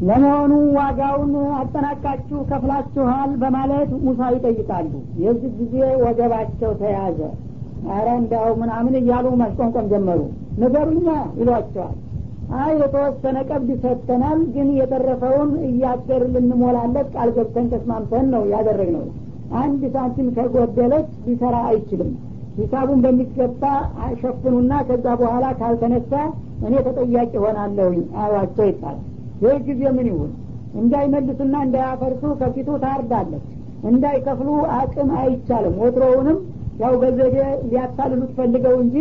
ለመሆኑ ዋጋውን አጠናቃችሁ ከፍላችኋል? በማለት ሙሳ ይጠይቃሉ። የዚህ ጊዜ ወገባቸው ተያዘ። አረ እንዳው ምናምን እያሉ ማሽቆንቆም ጀመሩ። ንገሩኛ ይሏቸዋል። አይ የተወሰነ ቀብድ ሰጥተናል ግን የተረፈውን እያደር ልንሞላለት ቃል ገብተን ተስማምተን ነው ያደረግነው። አንድ ሳንቲም ከጎደለች ሊሰራ አይችልም። ሂሳቡን በሚገባ ሸፍኑና ከዛ በኋላ ካልተነሳ እኔ ተጠያቂ ሆናለሁኝ አሏቸው ይባላል ጊዜ ምን ይሁን? እንዳይመልሱና እንዳያፈርሱ ከፊቱ ታርዳለች። እንዳይከፍሉ አቅም አይቻልም። ወትሮውንም ያው በዘዴ ሊያታልሉት ፈልገው እንጂ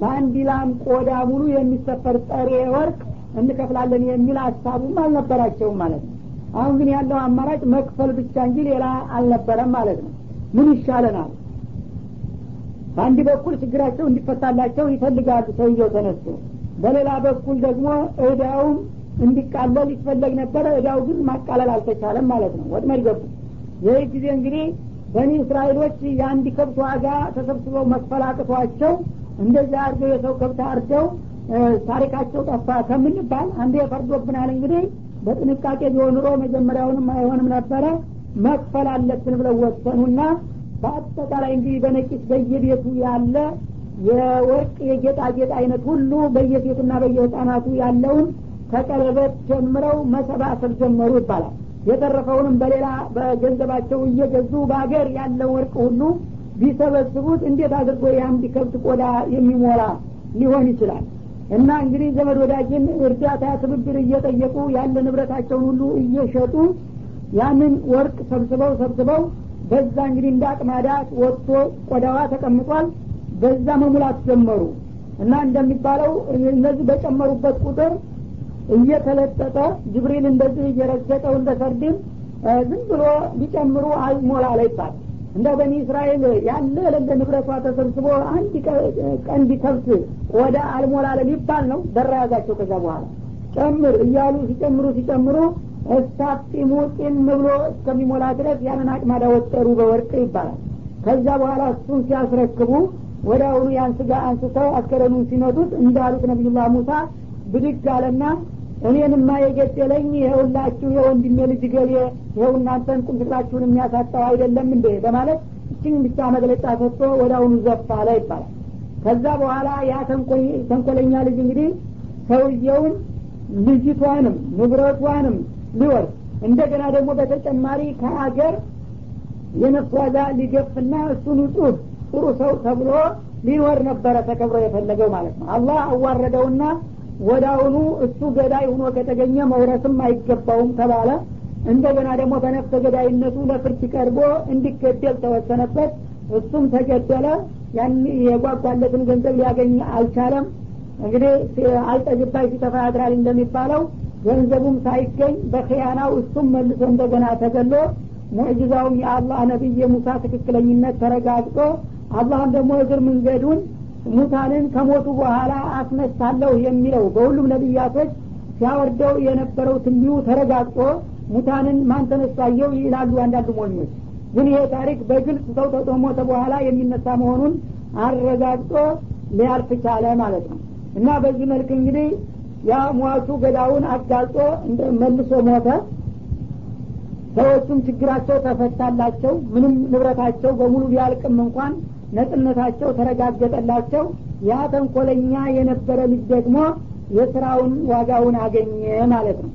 በአንድ ላም ቆዳ ሙሉ የሚሰፈር ጠሬ ወርቅ እንከፍላለን የሚል ሀሳቡም አልነበራቸውም ማለት ነው። አሁን ግን ያለው አማራጭ መክፈል ብቻ እንጂ ሌላ አልነበረም ማለት ነው። ምን ይሻለናል? በአንድ በኩል ችግራቸው እንዲፈታላቸው ይፈልጋሉ ሰውየው ተነስቶ በሌላ በኩል ደግሞ እዳውም እንዲቃለል ይፈለግ ነበረ። እዳው ግን ማቃለል አልተቻለም ማለት ነው። ወጥመድ ገቡ። ይህ ጊዜ እንግዲህ በኒ እስራኤሎች የአንድ ከብት ዋጋ ተሰብስበው መክፈላቅቷቸው እንደዚህ አድርገው የሰው ከብት አርደው ታሪካቸው ጠፋ ከምንባል አንዴ ፈርዶብናል። እንግዲህ በጥንቃቄ ቢሆን ኑሮ መጀመሪያውንም አይሆንም ነበረ። መክፈል አለብን ብለው ወሰኑና በአጠቃላይ እንግዲህ በነቂስ በየቤቱ ያለ የወርቅ የጌጣጌጥ አይነት ሁሉ በየሴቱና በየህፃናቱ ያለውን ከቀለበት ጀምረው መሰባሰብ ጀመሩ ይባላል። የተረፈውንም በሌላ በገንዘባቸው እየገዙ በሀገር ያለው ወርቅ ሁሉ ቢሰበስቡት እንዴት አድርጎ የአንድ ከብት ቆዳ የሚሞላ ሊሆን ይችላል? እና እንግዲህ ዘመድ ወዳጅን እርዳታ ትብብር እየጠየቁ ያለ ንብረታቸውን ሁሉ እየሸጡ ያንን ወርቅ ሰብስበው ሰብስበው በዛ እንግዲህ እንደ አቅማዳ ወጥቶ ቆዳዋ ተቀምጧል። በዛ መሙላት ጀመሩ። እና እንደሚባለው እነዚህ በጨመሩበት ቁጥር እየተለጠጠ ጅብሪል እንደዚህ እየረገጠው እንደ ሰርድን ዝም ብሎ ቢጨምሩ አይሞላ ላይ ይባል እንደ በኒ እስራኤል ያለ ለለ ንብረቷ ተሰብስቦ አንድ ቀንድ ከብት ወደ አልሞላለ ሊባል ነው። ደራ ያዛቸው ከዛ በኋላ ጨምር እያሉ ሲጨምሩ ሲጨምሩ እስታጢሙ ጢም ብሎ እስከሚሞላ ድረስ ያንን አቅማዳ ወጠሩ በወርቅ ይባላል። ከዛ በኋላ እሱን ሲያስረክቡ ወደ አሁኑ ያን ስጋ አንስተው አስከረኑን ሲመቱት እንዳሉት ነቢዩላህ ሙሳ ብድግ አለና እኔንማ የገደለኝ ይኸውላችሁ የወንድሜ ልጅ ገሌ ይኸው እናንተን ቁምስቅላችሁን የሚያሳጣው አይደለም እንዴ? በማለት እችን ብቻ መግለጫ ሰጥቶ ወደ አሁኑ ዘፋ አለ ይባላል። ከዛ በኋላ ያ ተንኮለኛ ልጅ እንግዲህ ሰውየውን ልጅቷንም ንብረቷንም ሊወርድ እንደገና ደግሞ በተጨማሪ ከሀገር የነፍስ ሊገፍና እሱን ጡት ጥሩ ሰው ተብሎ ሊኖር ነበረ ተከብሮ የፈለገው ማለት ነው። አላህ አዋረደውና ወዳውኑ እሱ ገዳይ ሆኖ ከተገኘ መውረስም አይገባውም ተባለ። እንደገና ደግሞ በነፍሰ ገዳይነቱ ለፍርድ ቀርቦ እንዲገደል ተወሰነበት። እሱም ተገደለ። ያን የጓጓለትን ገንዘብ ሊያገኝ አልቻለም። እንግዲህ አልጠግባይ ሲተፋ ያድራል እንደሚባለው ገንዘቡም ሳይገኝ በክያናው እሱም መልሶ እንደገና ተገሎ ሙዕጅዛውም የአላህ ነቢይ የሙሳ ትክክለኝነት ተረጋግጦ አላህም ደግሞ እግር መንገዱን ሙታንን ከሞቱ በኋላ አስነሳለሁ የሚለው በሁሉም ነቢያቶች ሲያወርደው የነበረው ትንቢዩ ተረጋግጦ ሙታንን ማን ተነሳየው ይላሉ አንዳንድ ሞኞች። ግን ይሄ ታሪክ በግልጽ ሰው ተጦሞተ በኋላ የሚነሳ መሆኑን አረጋግጦ ሊያልፍ ቻለ ማለት ነው። እና በዚህ መልክ እንግዲህ ያ ሟቹ ገዳውን አጋልጦ መልሶ ሞተ። ሰዎቹም ችግራቸው ተፈታላቸው ምንም ንብረታቸው በሙሉ ቢያልቅም እንኳን ነጥነታቸው ተረጋገጠላቸው። ያ ተንኮለኛ የነበረ ልጅ ደግሞ የስራውን ዋጋውን አገኘ ማለት ነው።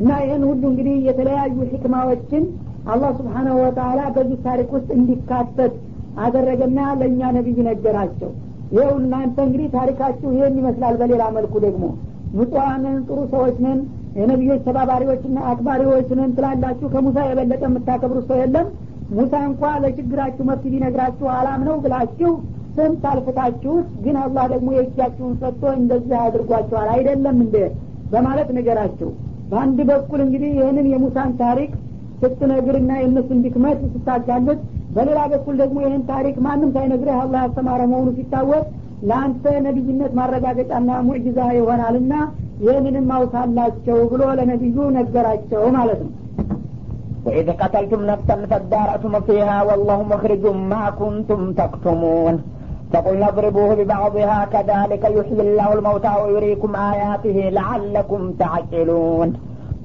እና ይህን ሁሉ እንግዲህ የተለያዩ ህክማዎችን አላህ ስብሓናሁ ወተላ በዚህ ታሪክ ውስጥ እንዲካተት አደረገና ለእኛ ነቢይ ነገራቸው። ይኸው እናንተ እንግዲህ ታሪካችሁ ይህን ይመስላል። በሌላ መልኩ ደግሞ ንጹሐንን ጥሩ ሰዎች ነን የነቢዮች ተባባሪዎችና አክባሪዎች ነን ትላላችሁ። ከሙሳ የበለጠ የምታከብሩት ሰው የለም ሙሳ እንኳ ለችግራችሁ መፍት ቢነግራችሁ አላም ነው ብላችሁ ስንት አልፍታችሁት ግን አላህ ደግሞ የእጃችሁን ሰጥቶ እንደዚህ አድርጓችኋል? አይደለም እንደ በማለት ነገራቸው በአንድ በኩል እንግዲህ ይህንን የሙሳን ታሪክ ስትነግርና የእነሱን ድክመት ስታጋልጥ በሌላ በኩል ደግሞ ይህን ታሪክ ማንም ሳይነግርህ አላህ ያስተማረ መሆኑ ሲታወቅ ለአንተ ነቢይነት ማረጋገጫና ሙዕጅዛ ይሆናልና ይህንንም አውሳላቸው ብሎ ለነቢዩ ነገራቸው ማለት ነው وإذ قتلتم نفسا فادارأتم فيها والله مخرج ما كنتم تكتمون. فقلنا اضربوه ببعضها كذلك يحيي الله الموتى ويريكم آياته لعلكم تعقلون.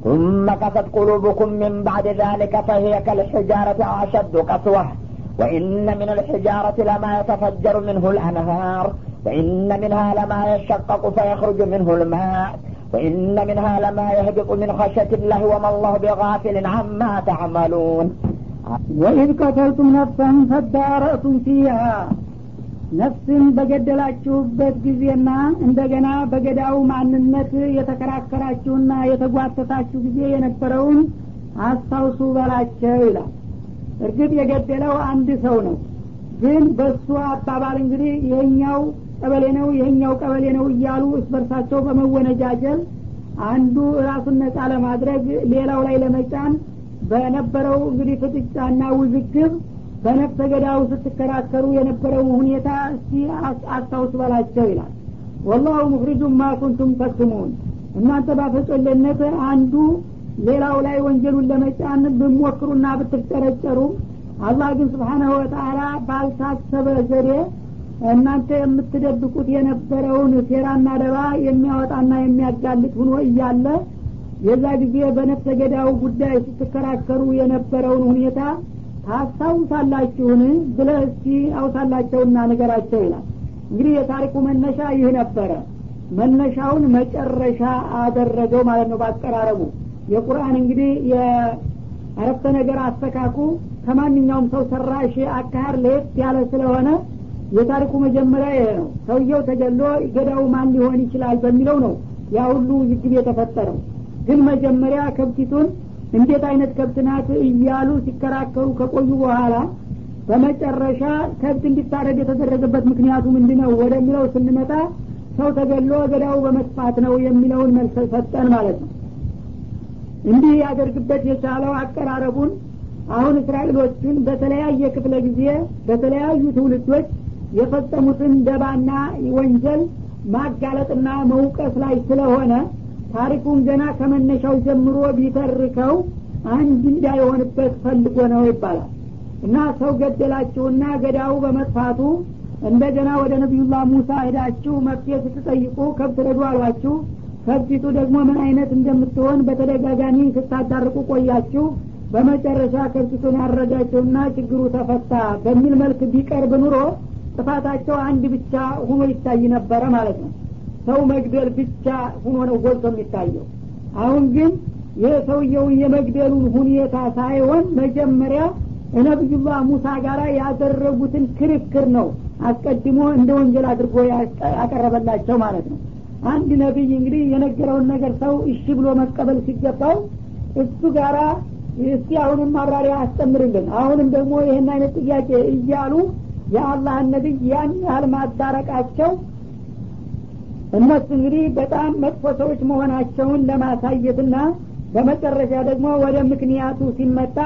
ثم قست قلوبكم من بعد ذلك فهي كالحجارة أشد قسوة. وإن من الحجارة لما يتفجر منه الأنهار. وإن منها لما يشقق فيخرج منه الماء. وإن منها لما يهبط من خشية الله وما الله بغافل عما تعملون ወኢዝ ቀተልቱም ነፍሰን ፈዳረእቱም ፊሃ ነፍስን በገደላችሁበት ጊዜና እንደገና በገዳው ማንነት የተከራከራችሁና የተጓተታችሁ ጊዜ የነበረውን አስታውሱ በላቸው ይላል እርግጥ የገደለው አንድ ሰው ነው ግን በሱ አባባል እንግዲህ ይሄኛው ቀበሌ ነው ይሄኛው ቀበሌ ነው እያሉ እስበርሳቸው በመወነጃጀል አንዱ ራሱን ነጻ ለማድረግ ሌላው ላይ ለመጫን በነበረው እንግዲህ ፍጥጫና ውዝግብ በነፍሰ ገዳው ስትከራከሩ የነበረው ሁኔታ እስቲ አስታውስ በላቸው ይላል። ወላሁ ሙክሪጁን ማ ኩንቱም ተክሙን እናንተ ባፈጮለነት አንዱ ሌላው ላይ ወንጀሉን ለመጫን ብሞክሩና ብትጨረጨሩም አላህ ግን ስብሓናሁ ወተአላ ባልታሰበ ዘዴ እናንተ የምትደብቁት የነበረውን ሴራና ደባ የሚያወጣና የሚያጋልጥ ሁኖ እያለ የዛ ጊዜ በነፍሰ ገዳው ጉዳይ ስትከራከሩ የነበረውን ሁኔታ ታስታውሳላችሁን? ብለ እስቲ አውሳላቸውና ነገራቸው ይላል። እንግዲህ የታሪኩ መነሻ ይህ ነበረ። መነሻውን መጨረሻ አደረገው ማለት ነው ባቀራረቡ የቁርአን እንግዲህ የአረፍተ ነገር አስተካኩ ከማንኛውም ሰው ሰራሽ አካሄድ ለየት ያለ ስለሆነ የታሪኩ መጀመሪያ ይሄ ነው። ሰውየው ተገሎ ገዳው ማን ሊሆን ይችላል በሚለው ነው ያ ሁሉ ውዝግብ የተፈጠረው። ግን መጀመሪያ ከብቲቱን እንዴት አይነት ከብት ናት እያሉ ሲከራከሩ ከቆዩ በኋላ በመጨረሻ ከብት እንዲታረድ የተደረገበት ምክንያቱ ምንድነው ወደሚለው ስንመጣ ሰው ተገሎ ገዳው በመጥፋት ነው የሚለውን መልስ ሰጠን ማለት ነው። እንዲህ ያደርግበት የቻለው አቀራረቡን አሁን እስራኤሎችን በተለያየ ክፍለ ጊዜ በተለያዩ ትውልዶች የፈጸሙትን ደባና ወንጀል ማጋለጥና መውቀስ ላይ ስለሆነ ታሪኩን ገና ከመነሻው ጀምሮ ቢተርከው አንድ እንዳይሆንበት ፈልጎ ነው ይባላል። እና ሰው ገደላችሁና ገዳው በመጥፋቱ እንደገና ወደ ነቢዩላህ ሙሳ ሄዳችሁ መፍትሄ ስትጠይቁ ከብት ረዱ አሏችሁ። ከብቲቱ ደግሞ ምን አይነት እንደምትሆን በተደጋጋሚ ስታዳርቁ ቆያችሁ። በመጨረሻ ከብቲቱን ያረዳችሁና ችግሩ ተፈታ በሚል መልክ ቢቀርብ ኑሮ ጥፋታቸው አንድ ብቻ ሁኖ ይታይ ነበረ ማለት ነው። ሰው መግደል ብቻ ሁኖ ነው ጎልቶ የሚታየው። አሁን ግን ይህ የመግደሉን ሁኔታ ሳይሆን መጀመሪያ ነቢዩላህ ሙሳ ጋር ያደረጉትን ክርክር ነው አስቀድሞ እንደ ወንጀል አድርጎ ያቀረበላቸው ማለት ነው። አንድ ነቢይ እንግዲህ የነገረውን ነገር ሰው እሺ ብሎ መቀበል ሲገባው እሱ ጋራ እስቲ አሁንም ማብራሪያ አስጨምርልን አሁንም ደግሞ ይህን አይነት ጥያቄ እያሉ የአላህን ነቢይ ያን ያህል ማዳረቃቸው እነሱ እንግዲህ በጣም መጥፎ ሰዎች መሆናቸውን ለማሳየትና በመጨረሻ ደግሞ ወደ ምክንያቱ ሲመጣ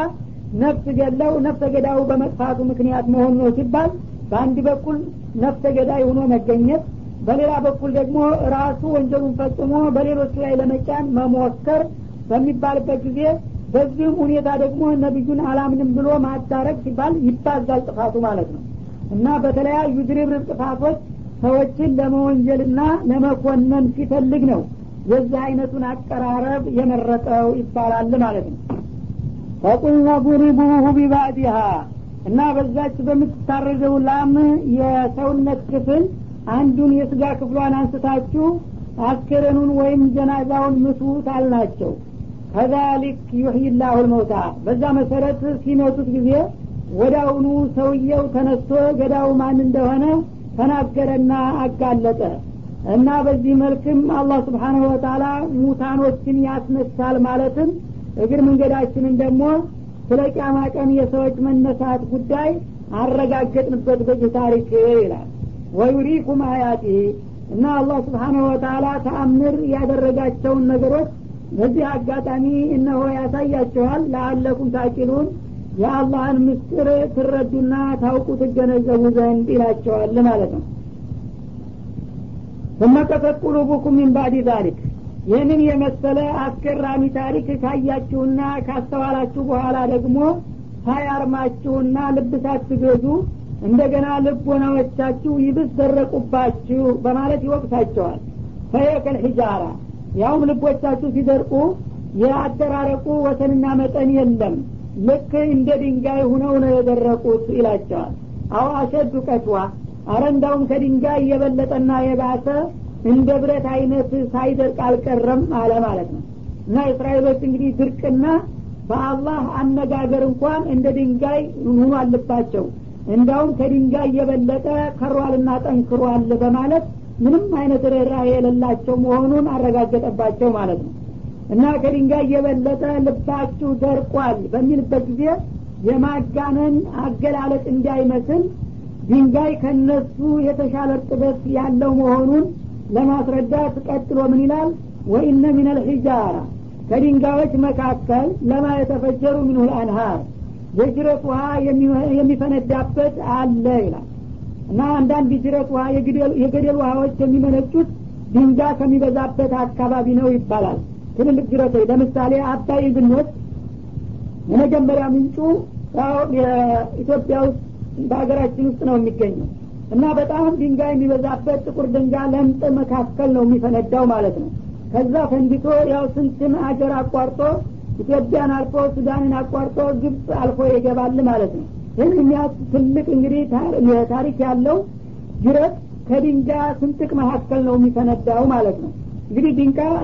ነፍስ ገለው ነፍሰ ገዳዩ በመጥፋቱ ምክንያት መሆኑ ነው ሲባል በአንድ በኩል ነፍሰ ገዳይ ሆኖ መገኘት በሌላ በኩል ደግሞ ራሱ ወንጀሉን ፈጽሞ በሌሎቹ ላይ ለመጫን መሞከር በሚባልበት ጊዜ በዚህም ሁኔታ ደግሞ ነቢዩን አላምንም ብሎ ማዳረግ ሲባል ይባዛል ጥፋቱ ማለት ነው እና በተለያዩ ድርብርብ ጥፋቶች ሰዎችን ለመወንጀልና ለመኮነን ሲፈልግ ነው የዚህ አይነቱን አቀራረብ የመረጠው ይባላል ማለት ነው። ፈቁልነ ضሪቡሁ ቢባዕድሃ እና በዛች በምትታረደው ላም የሰውነት ክፍል አንዱን የስጋ ክፍሏን አንስታችሁ አስከሬኑን ወይም ጀናዛውን ምቱት አልናቸው። ከዛሊክ ዩሕይ ላሁ ልመውታ በዛ መሰረት ሲመቱት ጊዜ ወዳውኑ ሰውየው ተነስቶ ገዳው ማን እንደሆነ ተናገረና አጋለጠ። እና በዚህ መልክም አላህ ስብሓናሁ ወተላ ሙታኖችን ያስነሳል ማለትም እግር መንገዳችንን ደግሞ ስለ ቂያማ ቀን የሰዎች መነሳት ጉዳይ አረጋገጥንበት በዚህ ታሪክ ይላል። ወዩሪኩም አያቲ እና አላህ ስብሓናሁ ወተላ ተአምር ያደረጋቸውን ነገሮች በዚህ አጋጣሚ እነሆ ያሳያችኋል። ለአለኩም ታቂሉን የአላህን ምስጢር ትረዱና ታውቁ ትገነዘቡ ዘንድ ይላቸዋል ማለት ነው። ስመቀሰት ቁሉቡኩም ሚን ባዕድ ዛሊክ ይህንን የመሰለ አስገራሚ ታሪክ ካያችሁና ካስተዋላችሁ በኋላ ደግሞ ሳያርማችሁና ልብሳት ትገዙ እንደገና ልቦናዎቻችሁ ይብስ ደረቁባችሁ በማለት ይወቅሳቸዋል። ፈየከል ሂጃራ ያውም ልቦቻችሁ ሲደርቁ የአደራረቁ ወሰንና መጠን የለም። ልክ እንደ ድንጋይ ሁነው ነው የደረቁት ይላቸዋል። አው አሸዱ ቀትዋ። አረ እንዳውም ከድንጋይ የበለጠና የባሰ እንደ ብረት አይነት ሳይደርቅ አልቀረም አለ ማለት ነው። እና እስራኤሎች እንግዲህ ድርቅና በአላህ አነጋገር እንኳን እንደ ድንጋይ ሁኑ አለባቸው። እንዳውም ከድንጋይ የበለጠ ከሯልና ጠንክሯል በማለት ምንም አይነት ርኅራኄ የሌላቸው መሆኑን አረጋገጠባቸው ማለት ነው እና ከድንጋይ የበለጠ ልባችሁ ደርቋል በሚልበት ጊዜ የማጋነን አገላለጥ እንዳይመስል ድንጋይ ከነሱ የተሻለ እርጥበት ያለው መሆኑን ለማስረዳት ቀጥሎ ምን ይላል? ወኢነ ምን አልሒጃራ ከድንጋዮች መካከል ለማ የተፈጀሩ ምንሁ ልአንሃር የጅረት ውሃ የሚፈነዳበት አለ ይላል። እና አንዳንድ ጅረት ውሃ የገደል ውሃዎች የሚመነጩት ድንጋይ ከሚበዛበት አካባቢ ነው ይባላል ትልልቅ ጅረቶች ለምሳሌ አባይ ብንወስድ የመጀመሪያ ምንጩ ኢትዮጵያ ውስጥ በሀገራችን ውስጥ ነው የሚገኘው እና በጣም ድንጋይ የሚበዛበት ጥቁር ድንጋይ ለምጥ መካከል ነው የሚፈነዳው ማለት ነው። ከዛ ፈንድቶ ያው ስንትን አገር አቋርጦ ኢትዮጵያን አልፎ ሱዳንን አቋርጦ ግብፅ አልፎ ይገባል ማለት ነው። ይህን የሚያስ ትልቅ እንግዲህ ታሪክ ያለው ጅረት ከድንጋይ ስንጥቅ መካከል ነው የሚፈነዳው ማለት ነው እንግዲህ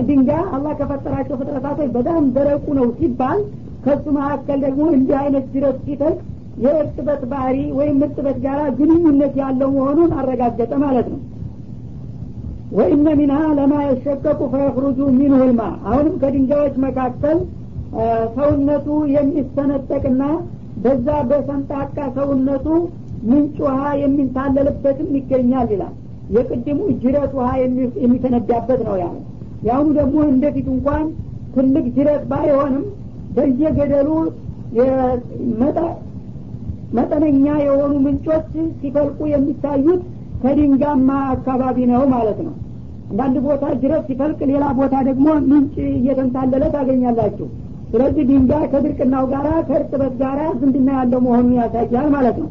ድንጋይ አላህ ከፈጠራቸው ፍጥረታቶች በጣም ደረቁ ነው ሲባል ከሱ መካከል ደግሞ እንዲህ አይነት ጅረት ሲፈልቅ የእርጥበት ባህሪ ወይም እርጥበት ጋር ግንኙነት ያለው መሆኑን አረጋገጠ ማለት ነው። ወኢነ ሚንሃ ለማ የሸቀቁ ፈየክሩጁ ሚንሁ አሁንም ከድንጋዮች መካከል ሰውነቱ የሚሰነጠቅና በዛ በሰንጣቃ ሰውነቱ ምንጭ ውሃ የሚንታለልበትም ይገኛል ይላል የቅድሙ ጅረት ውሃ የሚፈነዳበት ነው ያለ የአሁኑ ደግሞ እንደፊት እንኳን ትልቅ ጅረት ባይሆንም በየገደሉ መጠነኛ የሆኑ ምንጮች ሲፈልቁ የሚታዩት ከድንጋማ አካባቢ ነው ማለት ነው። አንዳንድ ቦታ ጅረት ሲፈልቅ ሌላ ቦታ ደግሞ ምንጭ እየተንታለለ ታገኛላችሁ። ስለዚህ ድንጋይ ከድርቅናው ጋራ ከእርጥበት ጋራ ዝምድና ያለው መሆኑን ያሳያል ማለት ነው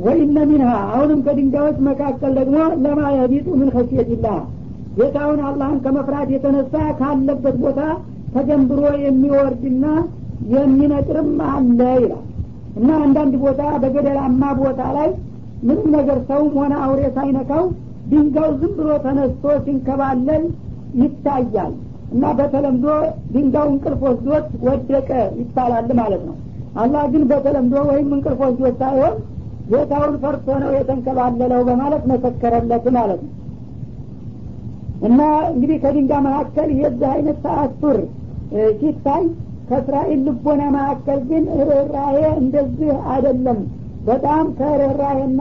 ወኢነ ሚንሃ አሁንም ከድንጋዮች መካከል ደግሞ ለማ የቢጡ ምን ከሽየትላህ ጌታውን አላህን ከመፍራት የተነሳ ካለበት ቦታ ተጀንብሮ የሚወርድና የሚነጥርም አለ ይላል። እና አንዳንድ ቦታ በገደላማ ቦታ ላይ ምንም ነገር ሰውም ሆነ አውሬ ሳይነካው ድንጋዩ ዝም ብሎ ተነስቶ ሲንከባለል ይታያል። እና በተለምዶ ድንጋዩ እንቅልፍ ወስዶት ወደቀ ይባላል ማለት ነው። አላህ ግን በተለምዶ ወይም እንቅልፍ ወስዶት ሳይሆን ጌታውን ፈርቶ ነው የተንከባለለው በማለት መሰከረለት ማለት ነው። እና እንግዲህ ከድንጋይ መካከል የዚህ አይነት ተአሱር ሲታይ ከእስራኤል ልቦና መካከል ግን ርኅራሄ እንደዚህ አይደለም። በጣም ከርኅራሄና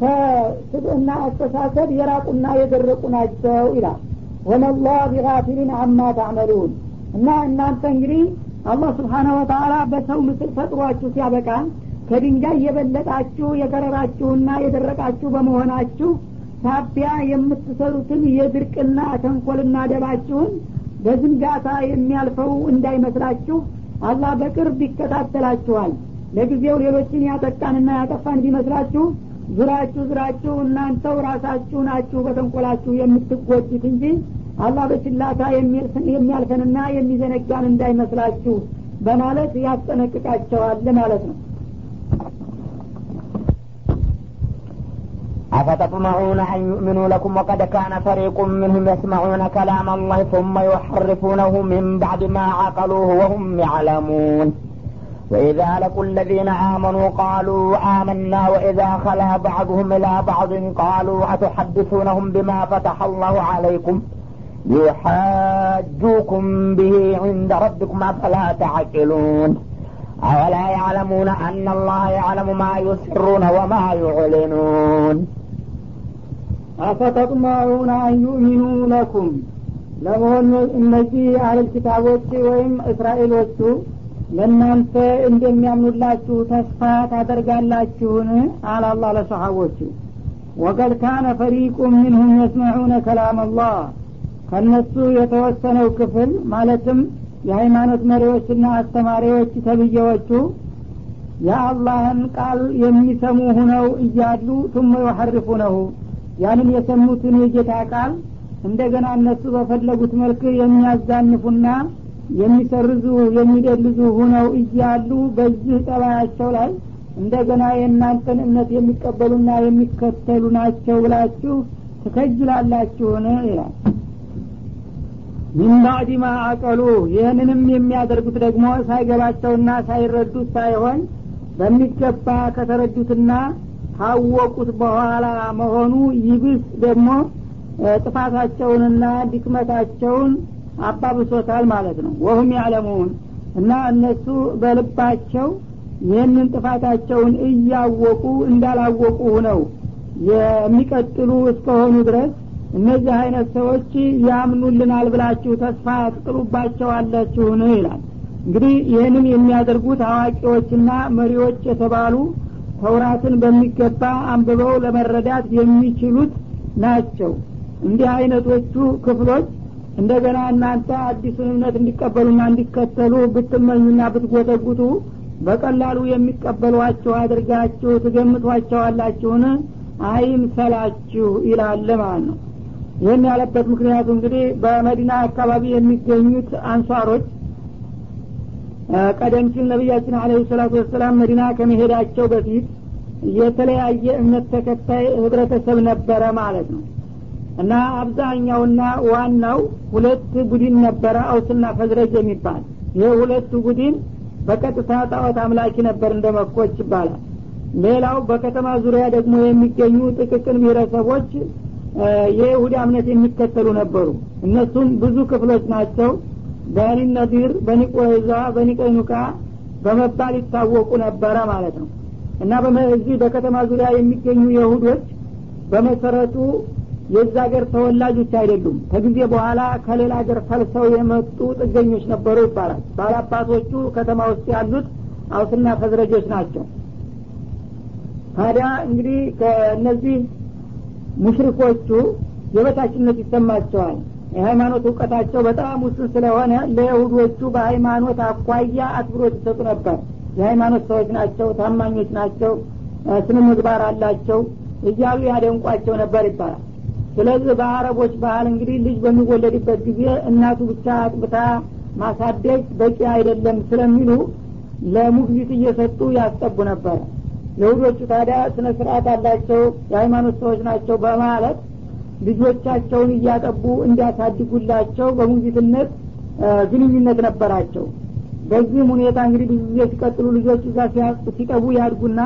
ከስብዕና አስተሳሰብ የራቁና የደረቁ ናቸው ይላል። ወመላህ ቢጋፊሊን አማ ታዕመሉን እና እናንተ እንግዲህ አላህ ስብሓነ ወተላ በሰው ምስል ፈጥሯችሁ ሲያበቃ ከድንጋይ የበለጣችሁ የከረራችሁና የደረቃችሁ በመሆናችሁ ሳቢያ የምትሰሩትን የድርቅና ተንኮልና ደባችሁን በዝንጋታ የሚያልፈው እንዳይመስላችሁ አላህ በቅርብ ይከታተላችኋል። ለጊዜው ሌሎችን ያጠቃንና ያጠፋን ቢመስላችሁ ዙራችሁ ዙራችሁ እናንተው ራሳችሁ ናችሁ በተንኮላችሁ የምትጎዱት እንጂ አላህ በችላታ የሚያልፈንና የሚዘነጋን እንዳይመስላችሁ በማለት ያስጠነቅቃቸዋል ማለት ነው أفتطمعون أن يؤمنوا لكم وقد كان فريق منهم يسمعون كلام الله ثم يحرفونه من بعد ما عقلوه وهم يعلمون. وإذا لقوا الذين آمنوا قالوا آمنا وإذا خلا بعضهم إلى بعض قالوا أتحدثونهم بما فتح الله عليكم؟ ليحاجوكم به عند ربكم أفلا تعقلون. أولا يعلمون أن الله يعلم ما يسرون وما يعلنون. አፈተጥመዑነ አን ዩእሚኑ ለኩም ለመሆኑ እነዚህ አህል ኪታቦች ወይም እስራኤሎቹ ለእናንተ እንደሚያምኑላችሁ ተስፋ ታደርጋላችሁን? አላላ ለሰሓቦቹ። ወቀድ ካነ ፈሪቁ ምንሁም የስመዑነ ከላም አላህ ከእነሱ የተወሰነው ክፍል ማለትም የሃይማኖት መሪዎችና አስተማሪዎች ተብዬዎቹ የአላህን ቃል የሚሰሙ ሁነው እያሉ ቱመ ዩሐርፉነሁ ያንን የሰሙትን የጌታ ቃል እንደገና እነሱ በፈለጉት መልክ የሚያዛንፉና የሚሰርዙ የሚደልዙ ሁነው እያሉ በዚህ ጠባያቸው ላይ እንደገና የእናንተን እምነት የሚቀበሉና የሚከተሉ ናቸው ብላችሁ ትከጅላላችሁን? ይላል። ሚን ባዕድ ማ አቀሉ። ይህንንም የሚያደርጉት ደግሞ ሳይገባቸውና ሳይረዱት ሳይሆን በሚገባ ከተረዱትና ካወቁት በኋላ መሆኑ ይብስ ደግሞ ጥፋታቸውንና ድክመታቸውን አባብሶታል ማለት ነው። ወሁም ያለሙን እና እነሱ በልባቸው ይህንን ጥፋታቸውን እያወቁ እንዳላወቁ ሁነው የሚቀጥሉ እስከሆኑ ድረስ እነዚህ አይነት ሰዎች ያምኑልናል ብላችሁ ተስፋ ትጥሉባቸዋላችሁን? ይላል። እንግዲህ ይህንን የሚያደርጉት አዋቂዎችና መሪዎች የተባሉ ተውራትን በሚገባ አንብበው ለመረዳት የሚችሉት ናቸው። እንዲህ አይነቶቹ ክፍሎች እንደገና እናንተ አዲሱን እምነት እንዲቀበሉና እንዲከተሉ ብትመኙና ብትጎተጉቱ በቀላሉ የሚቀበሏቸው አድርጋችሁ ትገምቷቸዋላችሁን? አይምሰላችሁ ይላል ማለት ነው። ይህን ያለበት ምክንያቱ እንግዲህ በመዲና አካባቢ የሚገኙት አንሷሮች ቀደም ሲል ነቢያችን አለ ሰላቱ ወሰላም መዲና ከመሄዳቸው በፊት የተለያየ እምነት ተከታይ ህብረተሰብ ነበረ ማለት ነው። እና አብዛኛውና ዋናው ሁለት ቡድን ነበረ አውስና ፈዝረጅ የሚባል። ይህ ሁለቱ ቡድን በቀጥታ ጣዖት አምላኪ ነበር እንደ መኮች ይባላል። ሌላው በከተማ ዙሪያ ደግሞ የሚገኙ ጥቅቅን ብሔረሰቦች የይሁዳ እምነት የሚከተሉ ነበሩ። እነሱም ብዙ ክፍሎች ናቸው በኒ ነዲር በኒ ቆይዛ በኒ ቀይኑቃ በመባል ይታወቁ ነበረ ማለት ነው። እና በዚህ በከተማ ዙሪያ የሚገኙ የሁዶች በመሰረቱ የዛ ሀገር ተወላጆች አይደሉም። ከጊዜ በኋላ ከሌላ ሀገር ፈልሰው የመጡ ጥገኞች ነበሩ ይባላል። ባላባቶቹ ከተማ ውስጥ ያሉት አውስና ፈዝረጆች ናቸው። ታዲያ እንግዲህ ከእነዚህ ሙሽሪኮቹ የበታችነት ይሰማቸዋል የሃይማኖት እውቀታቸው በጣም ውስን ስለሆነ ለይሁዶቹ በሃይማኖት አኳያ አክብሮት ይሰጡ ነበር። የሃይማኖት ሰዎች ናቸው ታማኞች ናቸው ስነ ምግባር አላቸው እያሉ ያደንቋቸው ነበር ይባላል። ስለዚህ በአረቦች ባህል እንግዲህ ልጅ በሚወለድበት ጊዜ እናቱ ብቻ አጥብታ ማሳደግ በቂ አይደለም ስለሚሉ ለሙግዚት እየሰጡ ያስጠቡ ነበረ የሁዶቹ ታዲያ ስነ ስርአት አላቸው የሃይማኖት ሰዎች ናቸው በማለት ልጆቻቸውን እያጠቡ እንዲያሳድጉላቸው በሙግዚትነት ግንኙነት ነበራቸው። በዚህም ሁኔታ እንግዲህ ብዙ ጊዜ ሲቀጥሉ ልጆች እዛ ሲጠቡ ያድጉና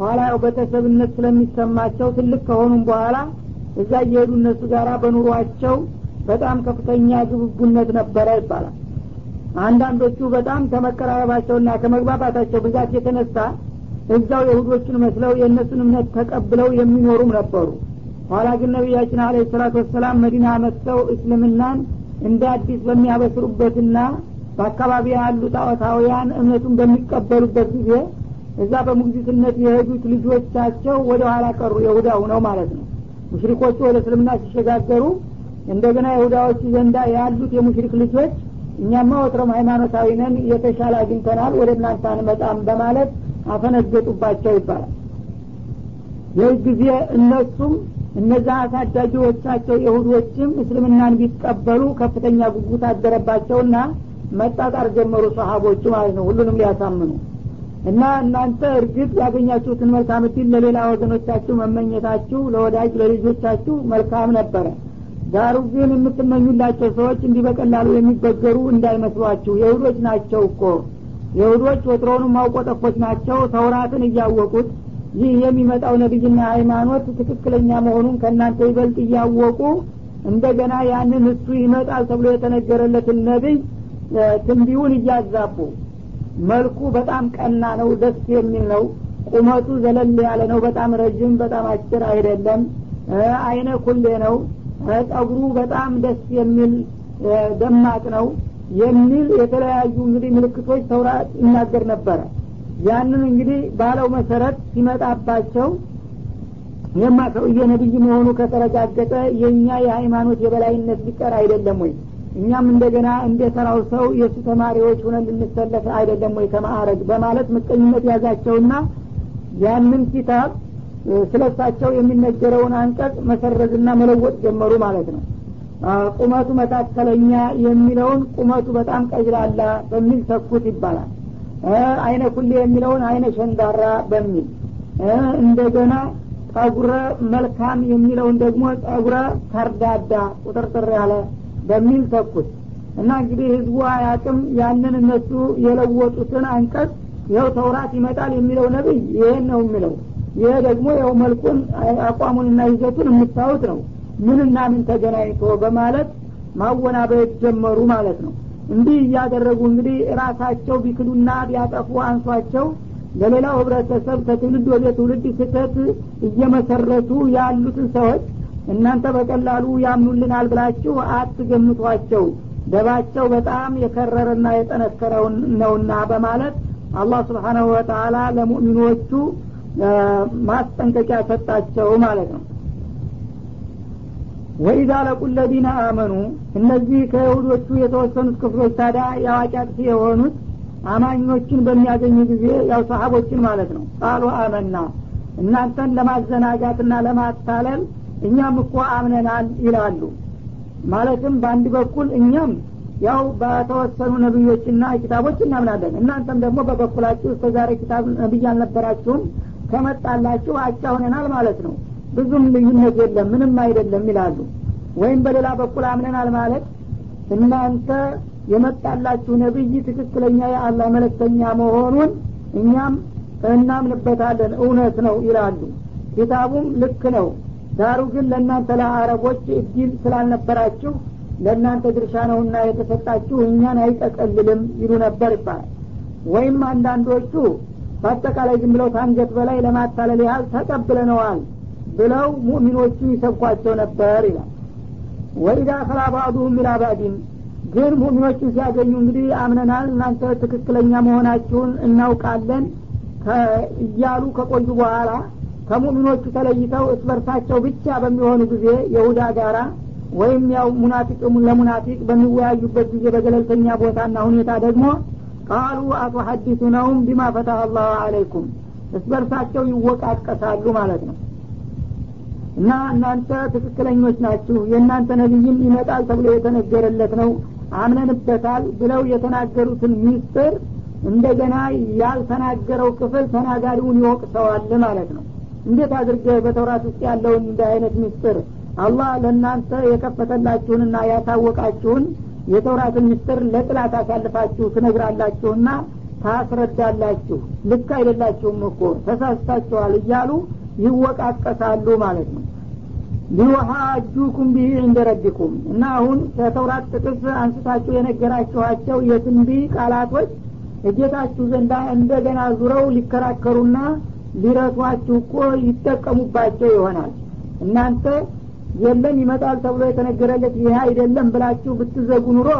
ኋላ ያው ቤተሰብነት ስለሚሰማቸው ትልቅ ከሆኑም በኋላ እዛ እየሄዱ እነሱ ጋር በኑሯቸው በጣም ከፍተኛ ግብቡነት ነበረ ይባላል። አንዳንዶቹ በጣም ከመቀራረባቸውና ከመግባባታቸው ብዛት የተነሳ እዛው የሁዶችን መስለው የእነሱን እምነት ተቀብለው የሚኖሩም ነበሩ ኋላ ግን ነቢያችን አለ ሰላቱ ወሰላም መዲና መጥተው እስልምናን እንደ አዲስ በሚያበስሩበትና በአካባቢ ያሉ ጣዖታውያን እምነቱን በሚቀበሉበት ጊዜ እዛ በሙግዚትነት የሄዱት ልጆቻቸው ወደ ኋላ ቀሩ። የሁዳ ሁነው ማለት ነው። ሙሽሪኮቹ ወደ እስልምና ሲሸጋገሩ እንደገና የሁዳዎች ዘንዳ ያሉት የሙሽሪክ ልጆች እኛማ ወትሮም ሃይማኖታዊ ነን የተሻለ አግኝተናል ወደ እናንተ አንመጣም በማለት አፈነገጡባቸው ይባላል። ይህ ጊዜ እነሱም እነዛ አሳዳጊዎቻቸው የሁዶችም እስልምናን ቢቀበሉ ከፍተኛ ጉጉት አደረባቸውና መጣጣር ጀመሩ ሰሀቦቹ ማለት ነው ሁሉንም ሊያሳምኑ። እና እናንተ እርግጥ ያገኛችሁትን መልካም እድል ለሌላ ወገኖቻችሁ መመኘታችሁ ለወዳጅ ለልጆቻችሁ መልካም ነበረ። ዳሩ ግን የምትመኙላቸው ሰዎች እንዲህ በቀላሉ የሚበገሩ እንዳይመስሏችሁ። የሁዶች ናቸው እኮ። የሁዶች ወትሮውንም አውቆጠፎች ናቸው። ተውራትን እያወቁት ይህ የሚመጣው ነቢይና ሃይማኖት ትክክለኛ መሆኑን ከእናንተ ይበልጥ እያወቁ እንደገና ያንን እሱ ይመጣል ተብሎ የተነገረለትን ነቢይ ትንቢውን እያዛቡ መልኩ በጣም ቀና ነው ደስ የሚል ነው ቁመቱ ዘለል ያለ ነው በጣም ረጅም በጣም አጭር አይደለም አይነ ኩሌ ነው ጸጉሩ በጣም ደስ የሚል ደማቅ ነው የሚል የተለያዩ እንግዲህ ምልክቶች ተውራት ይናገር ነበረ ያንን እንግዲህ ባለው መሰረት ሲመጣባቸው የማ ሰውዬ ነቢይ መሆኑ ከተረጋገጠ የእኛ የሃይማኖት የበላይነት ሊቀር አይደለም ወይ? እኛም እንደገና እንደ ተራው ሰው የእሱ ተማሪዎች ሁነን ልንሰለፍ አይደለም ወይ ከማዕረግ? በማለት ምቀኝነት ያዛቸውና ያንን ኪታብ ስለ እሳቸው የሚነገረውን አንቀጽ መሰረዝና መለወጥ ጀመሩ ማለት ነው። ቁመቱ መካከለኛ የሚለውን ቁመቱ በጣም ቀጅላላ በሚል ተኩት ይባላል አይነ ኩሌ የሚለውን አይነ ሸንዳራ በሚል እንደገና ጸጉረ መልካም የሚለውን ደግሞ ጸጉረ ከርዳዳ ቁጥርጥር ያለ በሚል ተኩት። እና እንግዲህ ህዝቡ አያቅም ያንን እነሱ የለወጡትን አንቀጽ ይኸው ተውራት ይመጣል የሚለው ነቢይ ይሄን ነው የሚለው። ይሄ ደግሞ ያው መልኩን አቋሙንና ይዘቱን የምታዩት ነው። ምንና ምን ተገናኝቶ በማለት ማወናበድ ጀመሩ ማለት ነው እንዲህ እያደረጉ እንግዲህ ራሳቸው ቢክዱና ቢያጠፉ አንሷቸው። ለሌላው ህብረተሰብ ከትውልድ ወደ ትውልድ ስህተት እየመሰረቱ ያሉትን ሰዎች እናንተ በቀላሉ ያምኑልናል ብላችሁ አትገምቷቸው። ደባቸው በጣም የከረረና የጠነከረውን ነውና በማለት አላህ ስብሓናሁ ወተላ ለሙእሚኖቹ ማስጠንቀቂያ ሰጣቸው ማለት ነው ወኢዛ ለቁ ለዚነ አመኑ እነዚህ ከይሁዶቹ የተወሰኑት ክፍሎች ታዲያ የአዋቂ አጥፊ የሆኑት አማኞችን በሚያገኙ ጊዜ ያው ሰሀቦችን ማለት ነው። ቃሉ አመና። እናንተን ለማዘናጋትና ለማታለል እኛም እኮ አምነናል ይላሉ። ማለትም በአንድ በኩል እኛም ያው በተወሰኑ ነቢዮችና ኪታቦች እናምናለን። እናንተም ደግሞ በበኩላችሁ እስከ ዛሬ ኪታብ ነቢይ አልነበራችሁም ከመጣላችሁ አቻ ሆነናል ማለት ነው ብዙም ልዩነት የለም ምንም አይደለም ይላሉ። ወይም በሌላ በኩል አምነናል ማለት እናንተ የመጣላችሁ ነቢይ ትክክለኛ የአላህ መለክተኛ መሆኑን እኛም እናምንበታለን። እውነት ነው ይላሉ። ኪታቡም ልክ ነው። ዳሩ ግን ለእናንተ ለአረቦች እድል ስላልነበራችሁ ለእናንተ ድርሻ ነውና የተሰጣችሁ እኛን አይጠቀልልም ይሉ ነበር ይባላል። ወይም አንዳንዶቹ በአጠቃላይ ዝም ብለው ታንገት በላይ ለማታለል ያህል ተቀብለነዋል ብለው ሙእሚኖቹ ይሰብኳቸው ነበር ይላል። ወኢዳ ከላ ባዕዱሁም ባዕዲን ግን ሙእሚኖቹን ሲያገኙ እንግዲህ አምነናል እናንተ ትክክለኛ መሆናችሁን እናውቃለን እያሉ ከቆዩ በኋላ ከሙእሚኖቹ ተለይተው እስበርሳቸው ብቻ በሚሆኑ ጊዜ የሁዳ ጋራ ወይም ያው ሙናፊቅ ለሙናፊቅ በሚወያዩበት ጊዜ በገለልተኛ ቦታና ሁኔታ ደግሞ ቃሉ አቶ ሀዲሱነውም ቢማ ፈታህ አላሁ አለይኩም እስበርሳቸው ይወቃቀሳሉ ማለት ነው እና እናንተ ትክክለኞች ናችሁ የእናንተ ነቢይም ይመጣል ተብሎ የተነገረለት ነው አምነንበታል ብለው የተናገሩትን ሚስጥር እንደገና ያልተናገረው ክፍል ተናጋሪውን ይወቅሰዋል ማለት ነው። እንዴት አድርገህ በተውራት ውስጥ ያለውን እንደ አይነት ሚስጥር አላህ ለእናንተ የከፈተላችሁንና ያታወቃችሁን የተውራትን ምስጥር ለጥላት አሳልፋችሁ ትነግራላችሁና ታስረዳላችሁ? ልክ አይደላችሁም እኮ ተሳስታችኋል እያሉ ይወቃቀሳሉ ማለት ነው ሊወሃጁኩም ቢህ እንደ ረቢኩም እና አሁን ከተውራት ጥቅስ አንስታችሁ የነገራችኋቸው የትንቢ ቃላቶች እጌታችሁ ዘንዳ እንደገና ዙረው ሊከራከሩና ሊረቷችሁ እኮ ይጠቀሙባቸው ይሆናል። እናንተ የለም ይመጣል ተብሎ የተነገረለት ይህ አይደለም ብላችሁ ብትዘጉ ኑሮ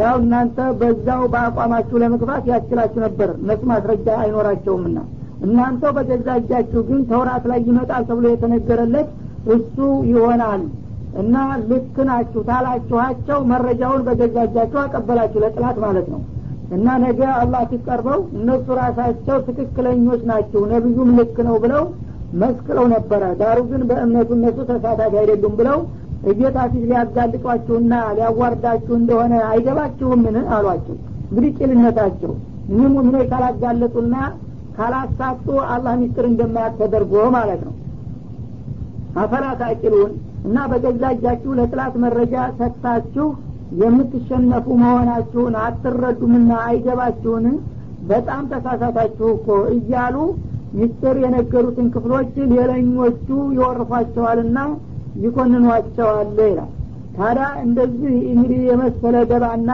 ያው እናንተ በዛው በአቋማችሁ ለመግፋት ያስችላችሁ ነበር። እነሱ ማስረጃ አይኖራቸውምና እናንተው በገዛ እጃችሁ ግን ተውራት ላይ ይመጣል ተብሎ የተነገረለት እሱ ይሆናል። እና ልክ ናችሁ ታላችኋቸው መረጃውን በገዛ አቀበላችሁ ለጥላት ማለት ነው። እና ነገ አላህ ሲቀርበው እነሱ ራሳቸው ትክክለኞች ናቸው ነቢዩም ልክ ነው ብለው መስክረው ነበረ። ዳሩ ግን በእምነቱ እነሱ ተሳታፊ አይደሉም ብለው እጌታ ፊት ሊያጋልጧችሁና ሊያዋርዳችሁ እንደሆነ አይገባችሁምን አሏቸው። እንግዲህ ቂልነታቸው እኒህ ሙሚኖች ካላጋለጡና ካላሳጡ አላህ ሚስጥር እንደማያት ተደርጎ ማለት ነው አፈላ ታቂሉን እና በገዛ እጃችሁ ለጥላት መረጃ ሰጥታችሁ የምትሸነፉ መሆናችሁን አትረዱምና አይገባችሁን? በጣም ተሳሳታችሁ እኮ እያሉ ሚስጥር የነገሩትን ክፍሎች ሌለኞቹ ይወርፏቸዋልና ይኮንኗቸዋል ይላል። ታዲያ እንደዚህ እንግዲህ የመሰለ ደባና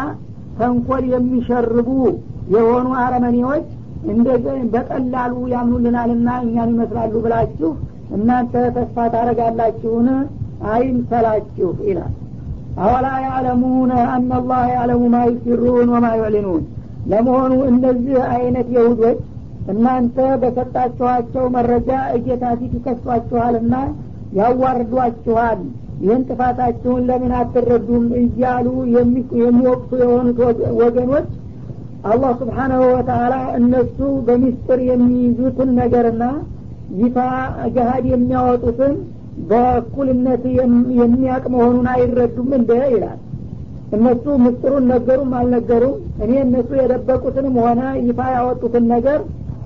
ተንኮል የሚሸርቡ የሆኑ አረመኔዎች እንደዚህ በቀላሉ ያምኑልናልና እኛን ይመስላሉ ብላችሁ እናንተ ተስፋ ታደረጋላችሁን አይምሰላችሁ ይላል። አወላ ያዕለሙነ አናላህ ያዕለሙ ማ ዩሲሩን ወማ ዩዕሊኑን? ለመሆኑ እነዚህ አይነት የሁዶች እናንተ በሰጣችኋቸው መረጃ እጌታ ፊት ይከሷችኋልና ያዋርዷችኋል። ይህን ጥፋታችሁን ለምን አትረዱም? እያሉ የሚወቅሱ የሆኑት ወገኖች አላህ ስብሓናሁ ወተአላ እነሱ በሚስጥር የሚይዙትን ነገርና ይፋ ገሀድ የሚያወጡትን በእኩልነት የሚያቅ መሆኑን አይረዱም እንደ ይላል። እነሱ ምስጢሩን ነገሩም አልነገሩም እኔ እነሱ የደበቁትንም ሆነ ይፋ ያወጡትን ነገር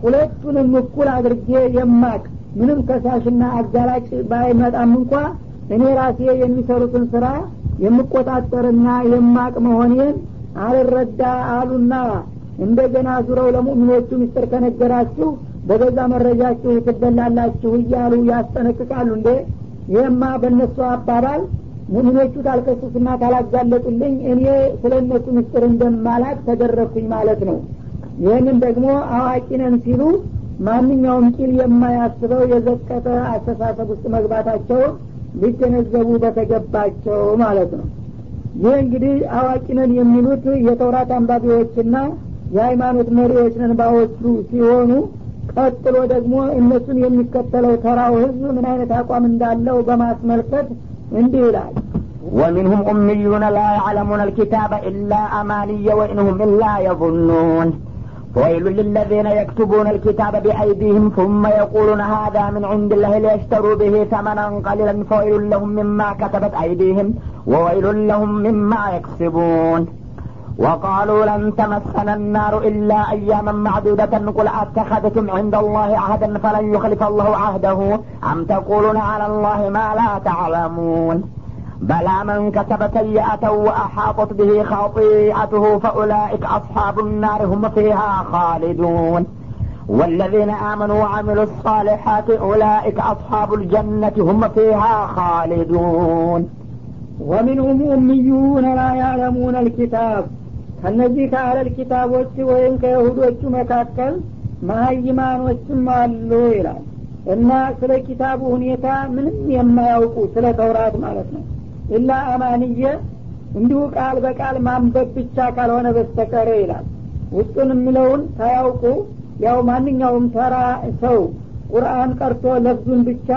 ሁለቱንም እኩል አድርጌ የማቅ ምንም ከሳሽና አጋላጭ ባይመጣም እንኳ እኔ ራሴ የሚሰሩትን ስራ የምቆጣጠርና የማቅ መሆኔን አልረዳ አሉና እንደገና ዙረው ለሙእሚኖቹ ምስጢር ከነገራችሁ በገዛ መረጃችሁ ትበላላችሁ እያሉ ያስጠነቅቃሉ እንዴ? ይህማ በእነሱ አባባል ሙእሚኖቹ ታልከሱስና ታላጋለጡልኝ እኔ ስለ እነሱ ምስጢር እንደማላቅ ተደረግኩኝ ማለት ነው። ይህንን ደግሞ አዋቂ ነን ሲሉ ማንኛውም ቂል የማያስበው የዘቀጠ አስተሳሰብ ውስጥ መግባታቸውን ሊገነዘቡ በተገባቸው ማለት ነው። ይህ እንግዲህ አዋቂ ነን የሚሉት የተውራት አንባቢዎችና የሃይማኖት መሪዎች ነን ባዎቹ ሲሆኑ ቀጥሎ ደግሞ እነሱን የሚከተለው ተራው ህዝብ ምን አይነት አቋም እንዳለው በማስመልከት እንዲህ ይላል ومنهم أميون لا يعلمون الكتاب إلا أماني وإنهم إلا يظنون ويل للذين يكتبون الكتاب بأيديهم ثم يقولون هذا من عند الله ليشتروا به ثمنا قليلا فويل لهم مما كتبت أيديهم وويل لهم مما يكسبون وقالوا لن تمسنا النار إلا أياما معدودة. قل أتخذتم عند الله عهدا فلن يخلف الله عهده. أم تقولون على الله ما لا تعلمون؟ بلى من كسب سيئة وأحاطت به خطيئته فأولئك أصحاب النار هم فيها خالدون. والذين آمنوا وعملوا الصالحات أولئك أصحاب الجنة هم فيها خالدون. ومنهم أميون لا يعلمون الكتاب. ከነዚህ ከአለል ኪታቦች ወይም ከይሁዶቹ መካከል መሀይማኖችም አሉ ይላል። እና ስለ ኪታቡ ሁኔታ ምንም የማያውቁ ስለ ተውራት ማለት ነው። ኢላ አማንየ እንዲሁ ቃል በቃል ማንበብ ብቻ ካልሆነ በስተቀረ ይላል። ውስጡን የሚለውን ሳያውቁ ያው ማንኛውም ተራ ሰው ቁርአን ቀርቶ ለፍዙን ብቻ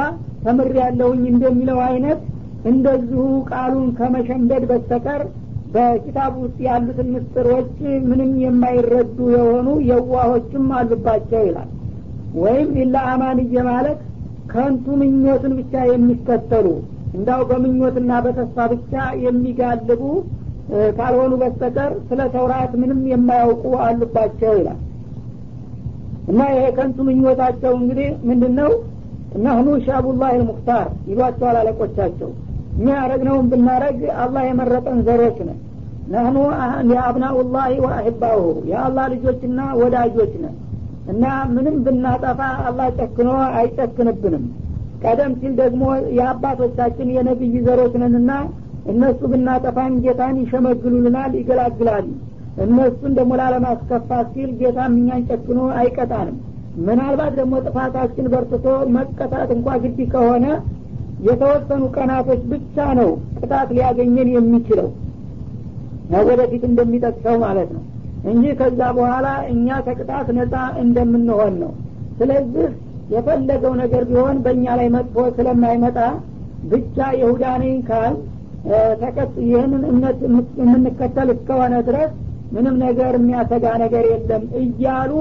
ተምር ያለሁኝ እንደሚለው አይነት እንደዚሁ ቃሉን ከመሸምደድ በስተቀር በኪታቡ ውስጥ ያሉትን ምስጢሮች ምንም የማይረዱ የሆኑ የዋሆችም አሉባቸው ይላል። ወይም ኢላ አማንየ ማለት ከንቱ ምኞትን ብቻ የሚከተሉ እንዳው በምኞትና በተስፋ ብቻ የሚጋልቡ ካልሆኑ በስተቀር ስለ ተውራት ምንም የማያውቁ አሉባቸው ይላል። እና ይሄ ከንቱ ምኞታቸው እንግዲህ ምንድን ነው ነህኑ ሻቡላህ ልሙክታር ይሏቸዋል አለቆቻቸው እኛ ያረግነውን ብናረግ አላህ የመረጠን ዘሮች ነን። ነህኑ የአብናኡላህ ወአሕባሁ የአላህ ልጆችና ወዳጆች ነን። እና ምንም ብናጠፋ አላህ ጨክኖ አይጨክንብንም። ቀደም ሲል ደግሞ የአባቶቻችን የነቢይ ዘሮች ነንና እነሱ ብናጠፋን ጌታን ይሸመግሉልናል ይገላግላሉ እነሱን ደግሞ ላለማስከፋት ሲል ጌታም እኛን ጨክኖ አይቀጣንም። ምናልባት ደግሞ ጥፋታችን በርትቶ መቀጣት እንኳ ግዲ ከሆነ የተወሰኑ ቀናቶች ብቻ ነው ቅጣት ሊያገኘን የሚችለው። ወደፊት እንደሚጠቅሰው ማለት ነው እንጂ ከዛ በኋላ እኛ ከቅጣት ነጻ እንደምንሆን ነው። ስለዚህ የፈለገው ነገር ቢሆን በእኛ ላይ መጥፎ ስለማይመጣ ብቻ የሁዳ ነኝ ካል ተቀጥ ይህንን እምነት የምንከተል እስከሆነ ድረስ ምንም ነገር የሚያሰጋ ነገር የለም እያሉ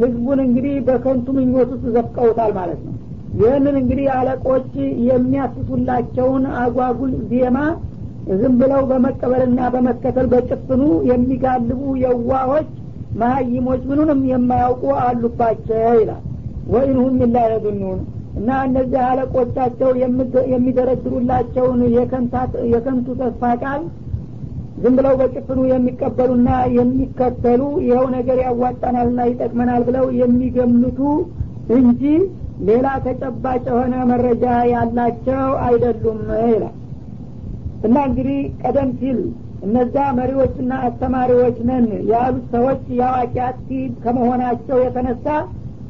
ህዝቡን እንግዲህ በከንቱ ምኞት ውስጥ ዘፍቀውታል ማለት ነው ይህንን እንግዲህ አለቆች የሚያስሱላቸውን አጓጉል ዜማ ዝም ብለው በመቀበልና በመከተል በጭፍኑ የሚጋልቡ የዋሆች መሀይሞች ምኑንም የማያውቁ አሉባቸው ይላል። ወኢንሁም ኢላ የظኑን እና እነዚህ አለቆቻቸው የሚደረድሩላቸውን የከንቱ ተስፋ ቃል ዝም ብለው በጭፍኑ የሚቀበሉና የሚከተሉ ይኸው ነገር ያዋጣናልና ይጠቅመናል ብለው የሚገምቱ እንጂ ሌላ ተጨባጭ የሆነ መረጃ ያላቸው አይደሉም ይላል። እና እንግዲህ ቀደም ሲል እነዛ መሪዎችና አስተማሪዎች ነን ያሉት ሰዎች የአዋቂ አጥፊ ከመሆናቸው የተነሳ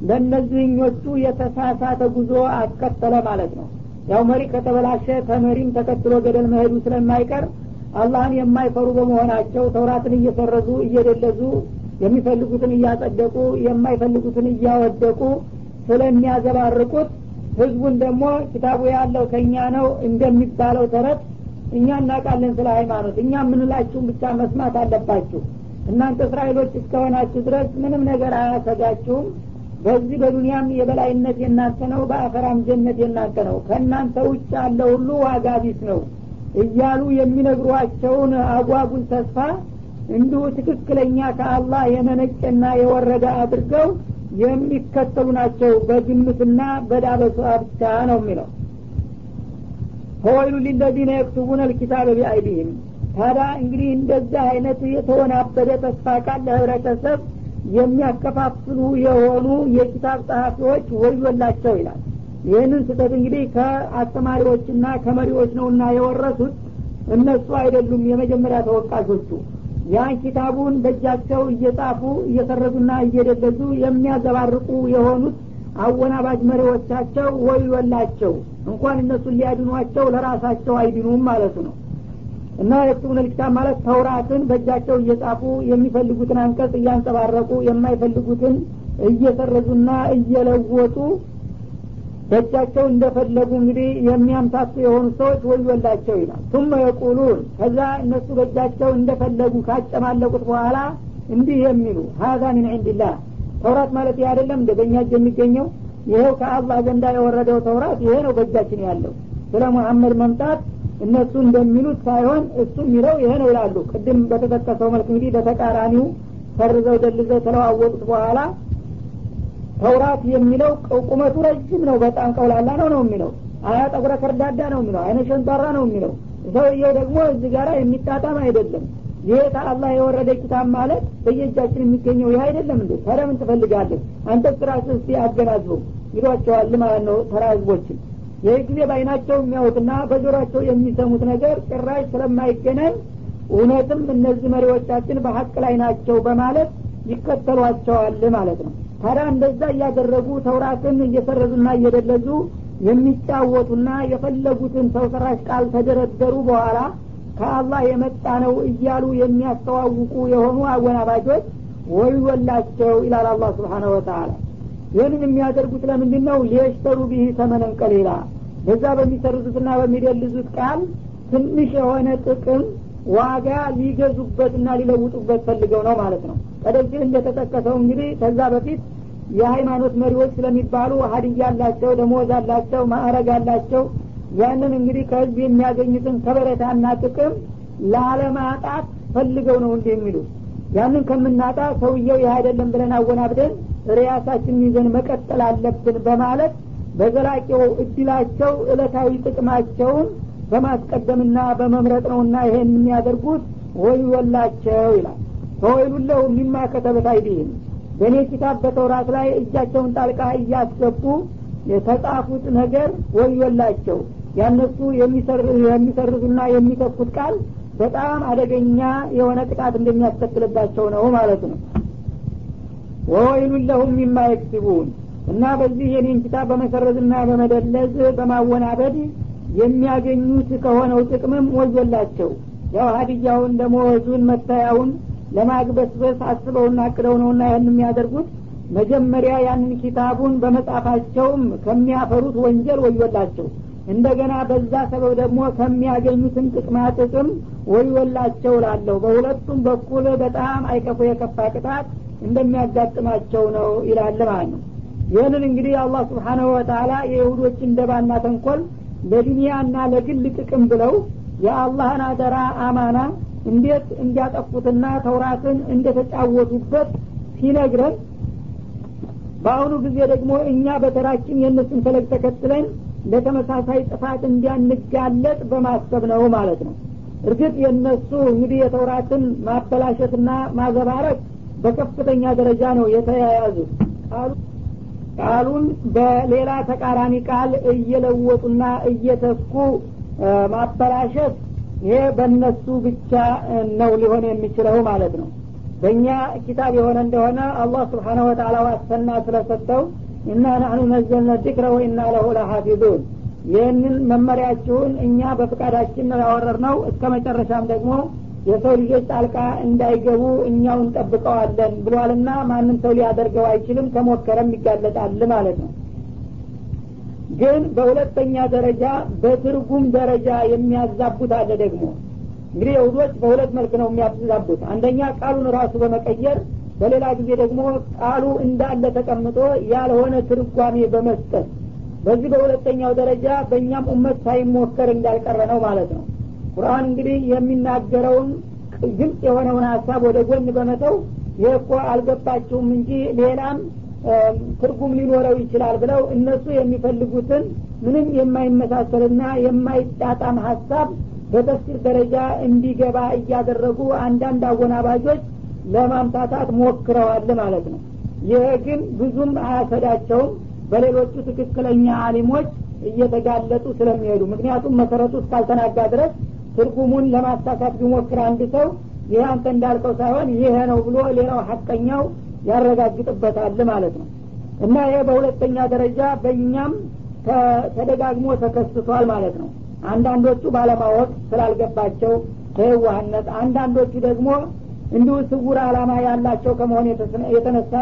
ለእነዚህኞቹ የተሳሳተ ጉዞ አስከተለ ማለት ነው። ያው መሪ ከተበላሸ ተመሪም ተከትሎ ገደል መሄዱ ስለማይቀር አላህን የማይፈሩ በመሆናቸው ተውራትን እየሰረዙ እየደለዙ የሚፈልጉትን እያጸደቁ የማይፈልጉትን እያወደቁ ስለሚያዘባርቁት ህዝቡን ደግሞ ኪታቡ ያለው ከእኛ ነው እንደሚባለው ተረት እኛ እናውቃለን ስለ ሃይማኖት። እኛ የምንላችሁም ብቻ መስማት አለባችሁ። እናንተ እስራኤሎች እስከሆናችሁ ድረስ ምንም ነገር አያሰጋችሁም። በዚህ በዱንያም የበላይነት የናንተ ነው በአፈራም ጀነት የናንተ ነው። ከእናንተ ውጭ ያለ ሁሉ ዋጋ ቢስ ነው እያሉ የሚነግሯቸውን አጓጉል ተስፋ እንዲሁ ትክክለኛ ከአላህ የመነጨና የወረደ አድርገው የሚከተሉ ናቸው። በግምትና በዳበሷ ብቻ ነው የሚለው። ፈወይሉ ሊለዚነ የክቱቡነ ልኪታበ ቢአይዲህም። ታዲያ እንግዲህ እንደዚህ አይነት የተወናበደ ተስፋ ቃል ለህብረተሰብ የሚያከፋፍሉ የሆኑ የኪታብ ጸሐፊዎች ወዮላቸው ይላል። ይህንን ስህተት እንግዲህ ከአስተማሪዎችና ከመሪዎች ነውና የወረሱት። እነሱ አይደሉም የመጀመሪያ ተወቃሾቹ ያን ኪታቡን በእጃቸው እየጻፉ እየሰረዙና እየደለዙ የሚያዘባርቁ የሆኑት አወናባጅ መሪዎቻቸው ወዮላቸው። እንኳን እነሱን ሊያድኗቸው ለራሳቸው አይድኑም ማለቱ ነው። እና የክቱቡን ልኪታብ ማለት ተውራትን በእጃቸው እየጻፉ የሚፈልጉትን አንቀጽ እያንጸባረቁ የማይፈልጉትን እየሰረዙና እየለወጡ በእጃቸው እንደፈለጉ እንግዲህ የሚያምታቱ የሆኑ ሰዎች ወዮላቸው ይላል። ቱመ የቁሉን ከዛ እነሱ በእጃቸው እንደፈለጉ ካጨማለቁት በኋላ እንዲህ የሚሉ ሀዛ ሚን ዕንድላህ ተውራት ማለት ይህ አይደለም እንደ በእኛ እጅ የሚገኘው ይኸው ከአላህ ዘንዳ የወረደው ተውራት ይሄ ነው በእጃችን ያለው። ስለ ሙሐመድ መምጣት እነሱ እንደሚሉት ሳይሆን እሱ የሚለው ይሄ ነው ይላሉ። ቅድም በተጠቀሰው መልክ እንግዲህ በተቃራኒው ሰርዘው ደልዘው ተለዋወጡት በኋላ ተውራት የሚለው ቁመቱ ረጅም ነው በጣም ቀውላላ ነው ነው የሚለው። አያ ጠጉረ ከርዳዳ ነው የሚለው አይነ ሸንጧራ ነው የሚለው። ሰውየው ደግሞ እዚህ ጋር የሚጣጣም አይደለም። ይሄ ከአላህ የወረደ ኪታብ ማለት በየእጃችን የሚገኘው ይህ አይደለም እንዴ? ታዲያ ምን አንተ ስራስ እስቲ አገናዝበው ይሏቸዋል ማለት ነው ተራ ህዝቦችን ይህ ጊዜ በአይናቸው የሚያዩትና በጆሮቸው የሚሰሙት ነገር ጭራሽ ስለማይገናኝ እውነትም እነዚህ መሪዎቻችን በሀቅ ላይ ናቸው በማለት ይከተሏቸዋል ማለት ነው ታዲያ እንደዛ እያደረጉ ተውራትን እየሰረዙና እየደለዙ የሚጫወቱና የፈለጉትን ሰው ሰራሽ ቃል ተደረደሩ በኋላ ከአላህ የመጣ ነው እያሉ የሚያስተዋውቁ የሆኑ አወናባጆች ወዮላቸው ይላል አላህ ስብሓነሁ ወተአላ ይህንን የሚያደርጉት ለምንድን ነው ሊየሽተሩ ቢህ ተመነን ቀሊላ። በዛ በሚሰርዙትና በሚደልዙት ቃል ትንሽ የሆነ ጥቅም ዋጋ ሊገዙበትና ሊለውጡበት ፈልገው ነው ማለት ነው ቀደም ሲል እንደተጠቀሰው እንግዲህ ከዛ በፊት የሃይማኖት መሪዎች ስለሚባሉ ሀዲያ አላቸው ደሞዝ አላቸው ማዕረግ አላቸው። ያንን እንግዲህ ከህዝብ የሚያገኙትን ከበረታና ጥቅም ላለማጣት ፈልገው ነው እንዲህ የሚሉት? ያንን ከምናጣ ሰውየው ይህ አይደለም ብለን አወናብደን ሪያሳችንን ይዘን መቀጠል አለብን በማለት በዘላቂው እድላቸው እለታዊ ጥቅማቸውን በማስቀደምና በመምረጥ ነውና ይሄን የሚያደርጉት ወዮላቸው ይላል ፈወይሉለሁ ሚማ ከተበት አይዲህም። በእኔ ኪታብ በተውራት ላይ እጃቸውን ጣልቃ እያስገቡ የተጻፉት ነገር ወዮላቸው። ያነሱ የሚሰርዙና የሚተኩት ቃል በጣም አደገኛ የሆነ ጥቃት እንደሚያስከትልባቸው ነው ማለት ነው። ወወይሉን ለሁም ሚማ የክስቡን እና በዚህ የኔን ኪታብ በመሰረዝና በመደለዝ በማወናበድ የሚያገኙት ከሆነው ጥቅምም ወዮላቸው። ያው ሀዲያውን ደመወዙን መታያውን ለማግበስበስ አስበውና አቅደው ነውና ያን የሚያደርጉት መጀመሪያ ያንን ኪታቡን በመጻፋቸውም ከሚያፈሩት ወንጀል ወዮላቸው። እንደገና በዛ ሰበብ ደግሞ ከሚያገኙትን ጥቅማ ጥቅም ወዮላቸው ላለሁ በሁለቱም በኩል በጣም አይከፉ የከፋ ቅጣት እንደሚያጋጥማቸው ነው ይላል ማለት ነው። ይህንን እንግዲህ አላህ ስብሓናሁ ወተላ የይሁዶችን ደባና ተንኮል ለዱንያና ለግል ጥቅም ብለው የአላህን አደራ አማና እንዴት እንዲያጠፉትና ተውራትን እንደተጫወቱበት ሲነግረን በአሁኑ ጊዜ ደግሞ እኛ በተራችን የእነሱን ፈለግ ተከትለን ለተመሳሳይ ጥፋት እንዲያንጋለጥ በማሰብ ነው ማለት ነው። እርግጥ የእነሱ እንግዲህ የተውራትን ማበላሸትና ማዘባረቅ በከፍተኛ ደረጃ ነው የተያያዙት። ቃሉን በሌላ ተቃራኒ ቃል እየለወጡና እየተኩ ማበላሸት ይሄ በእነሱ ብቻ ነው ሊሆን የሚችለው ማለት ነው። በእኛ ኪታብ የሆነ እንደሆነ አላህ ስብሓነ ወተላ ዋሰና ስለሰጠው እና ናህኑ ነዘልነ ዚክረ ወኢና ለሁ ለሐፊዙን። ይህንን መመሪያችሁን እኛ በፍቃዳችን ነው ያወረር ነው እስከ መጨረሻም ደግሞ የሰው ልጆች ጣልቃ እንዳይገቡ እኛው እንጠብቀዋለን ብሏልና ማንም ሰው ሊያደርገው አይችልም። ከሞከረም ይጋለጣል ማለት ነው ግን በሁለተኛ ደረጃ በትርጉም ደረጃ የሚያዛቡት አለ ደግሞ። እንግዲህ የሁዶች በሁለት መልክ ነው የሚያዛቡት። አንደኛ ቃሉን ራሱ በመቀየር በሌላ ጊዜ ደግሞ ቃሉ እንዳለ ተቀምጦ ያልሆነ ትርጓሜ በመስጠት። በዚህ በሁለተኛው ደረጃ በእኛም ኡመት ሳይሞከር እንዳልቀረ ነው ማለት ነው። ቁርአን እንግዲህ የሚናገረውን ግልጽ የሆነውን ሀሳብ ወደ ጎን በመተው ይህ እኮ አልገባችሁም እንጂ ሌላም ትርጉም ሊኖረው ይችላል ብለው እነሱ የሚፈልጉትን ምንም የማይመሳሰልና የማይጣጣም ሀሳብ በተፍሲር ደረጃ እንዲገባ እያደረጉ አንዳንድ አወናባጆች ለማምታታት ሞክረዋል ማለት ነው። ይህ ግን ብዙም አያሰዳቸውም። በሌሎቹ ትክክለኛ አሊሞች እየተጋለጡ ስለሚሄዱ ምክንያቱም መሰረቱ እስካልተናጋ ድረስ ትርጉሙን ለማሳካት ቢሞክር አንድ ሰው ይህ አንተ እንዳልከው ሳይሆን ይሄ ነው ብሎ ሌላው ሀቀኛው ያረጋግጥበታል ማለት ነው። እና ይሄ በሁለተኛ ደረጃ በእኛም ተደጋግሞ ተከስቷል ማለት ነው። አንዳንዶቹ ባለማወቅ ስላልገባቸው በየዋህነት አንዳንዶቹ ደግሞ እንዲሁ ስውር አላማ ያላቸው ከመሆን የተነሳ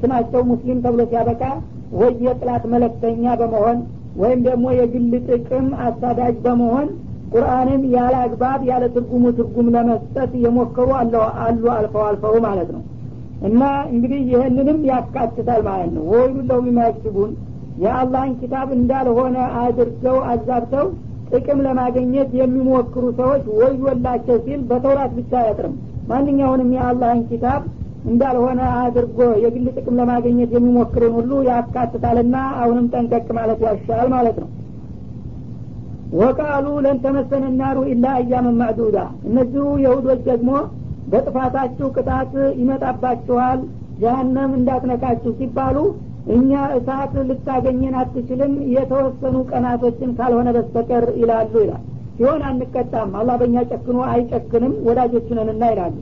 ስማቸው ሙስሊም ተብሎ ሲያበቃ ወይ የጥላት መለክተኛ በመሆን ወይም ደግሞ የግል ጥቅም አሳዳጅ በመሆን ቁርአንን ያለ አግባብ ያለ ትርጉሙ ትርጉም ለመስጠት የሞከሩ አሉ አልፈው አልፈው ማለት ነው እና እንግዲህ ይህንንም ያካትታል ማለት ነው። ወይሉ ለው የሚያስቡን የአላህን ኪታብ እንዳልሆነ አድርገው አዛብተው ጥቅም ለማግኘት የሚሞክሩ ሰዎች ወዮላቸው ሲል በተውራት ብቻ አያጥርም። ማንኛውንም የአላህን ኪታብ እንዳልሆነ አድርጎ የግል ጥቅም ለማግኘት የሚሞክርን ሁሉ ያካትታልና አሁንም ጠንቀቅ ማለት ያሻል ማለት ነው። ወቃሉ ለን ናሩ ኢላ አያመን ማዕዱዳ እነዚሁ የሁዶች ደግሞ በጥፋታችሁ ቅጣት ይመጣባችኋል ጀሀነም እንዳትነካችሁ ሲባሉ እኛ እሳት ልታገኘን አትችልም የተወሰኑ ቀናቶችን ካልሆነ በስተቀር ይላሉ ይላል። ሲሆን አንቀጣም አላህ በእኛ ጨክኖ አይጨክንም ወዳጆችነንና ይላሉ።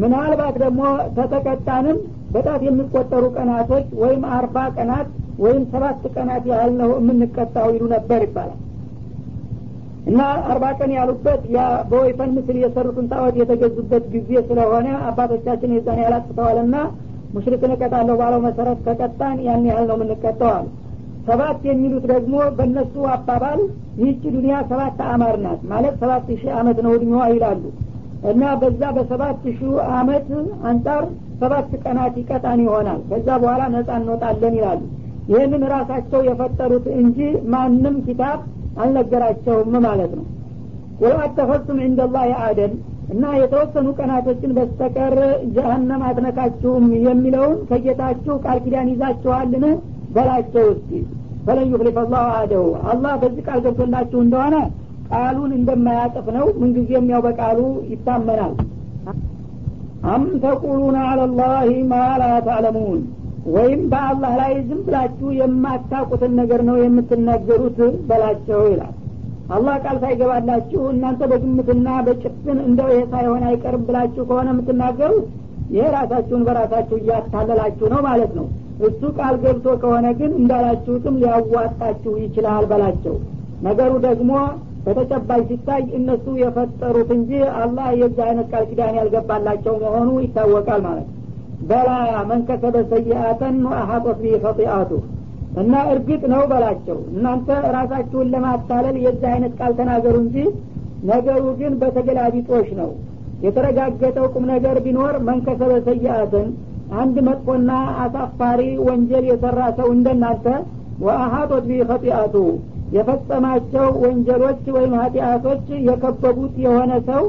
ምናልባት ደግሞ ተተቀጣንም በጣት የሚቆጠሩ ቀናቶች ወይም አርባ ቀናት ወይም ሰባት ቀናት ያህል ነው የምንቀጣው ይሉ ነበር ይባላል እና አርባ ቀን ያሉበት በወይፈን ምስል የሰሩትን ጣዖት የተገዙበት ጊዜ ስለሆነ አባቶቻችን የዛን ያህል አጥፍተዋልና ሙሽሪክን እቀጣለሁ ባለው መሰረት ከቀጣን ያን ያህል ነው የምንቀጠው ሰባት የሚሉት ደግሞ በእነሱ አባባል ይህች ዱኒያ ሰባት አማር ናት ማለት ሰባት ሺህ አመት ነው እድሜዋ ይላሉ። እና በዛ በሰባት ሺህ አመት አንጻር ሰባት ቀናት ይቀጣን ይሆናል። ከዛ በኋላ ነጻ እንወጣለን ይላሉ። ይህንን ራሳቸው የፈጠሩት እንጂ ማንም ኪታብ አልነገራቸውም ማለት ነው። ወይም አተፈቱም እንደላህ አደን እና የተወሰኑ ቀናቶችን በስተቀር ጀሀነም አትነካችሁም የሚለውን ከጌታችሁ ቃል ኪዳን ይዛችኋልን? በላቸው እስቲ ፈለን ዩክሊፍ አላሁ አደው አላህ በዚህ ቃል ገብቶላችሁ እንደሆነ ቃሉን እንደማያጥፍ ነው። ምንጊዜም ያው በቃሉ ይታመናል። አም ተቁሉነ አለላህ ማ ላ ታዕለሙን ወይም በአላህ ላይ ዝም ብላችሁ የማታውቁትን ነገር ነው የምትናገሩት በላቸው ይላል። አላህ ቃል ሳይገባላችሁ እናንተ በግምትና በጭፍን እንደው ይሄ ሳይሆን አይቀርም ብላችሁ ከሆነ የምትናገሩት ይሄ ራሳችሁን በራሳችሁ እያታለላችሁ ነው ማለት ነው። እሱ ቃል ገብቶ ከሆነ ግን እንዳላችሁትም ሊያዋጣችሁ ይችላል በላቸው። ነገሩ ደግሞ በተጨባጭ ሲታይ እነሱ የፈጠሩት እንጂ አላህ የዚህ አይነት ቃል ኪዳን ያልገባላቸው መሆኑ ይታወቃል ማለት ነው بلى من كسب سيئة أحاطت به خطيئته እና እርግጥ ነው በላቸው። እናንተ ራሳችሁን ለማታለል የዚህ አይነት ቃል ተናገሩ እንጂ ነገሩ ግን በተገላቢጦሽ ነው። የተረጋገጠው ቁም ነገር ቢኖር من كسب سيئة አንድ መጥፎና አሳፋሪ ወንጀል የሰራ ሰው እንደናንተ وأحاطت به خطيئته የፈጸማቸው ወንጀሎች ወይም ኃጢአቶች የከበቡት የሆነ ሰው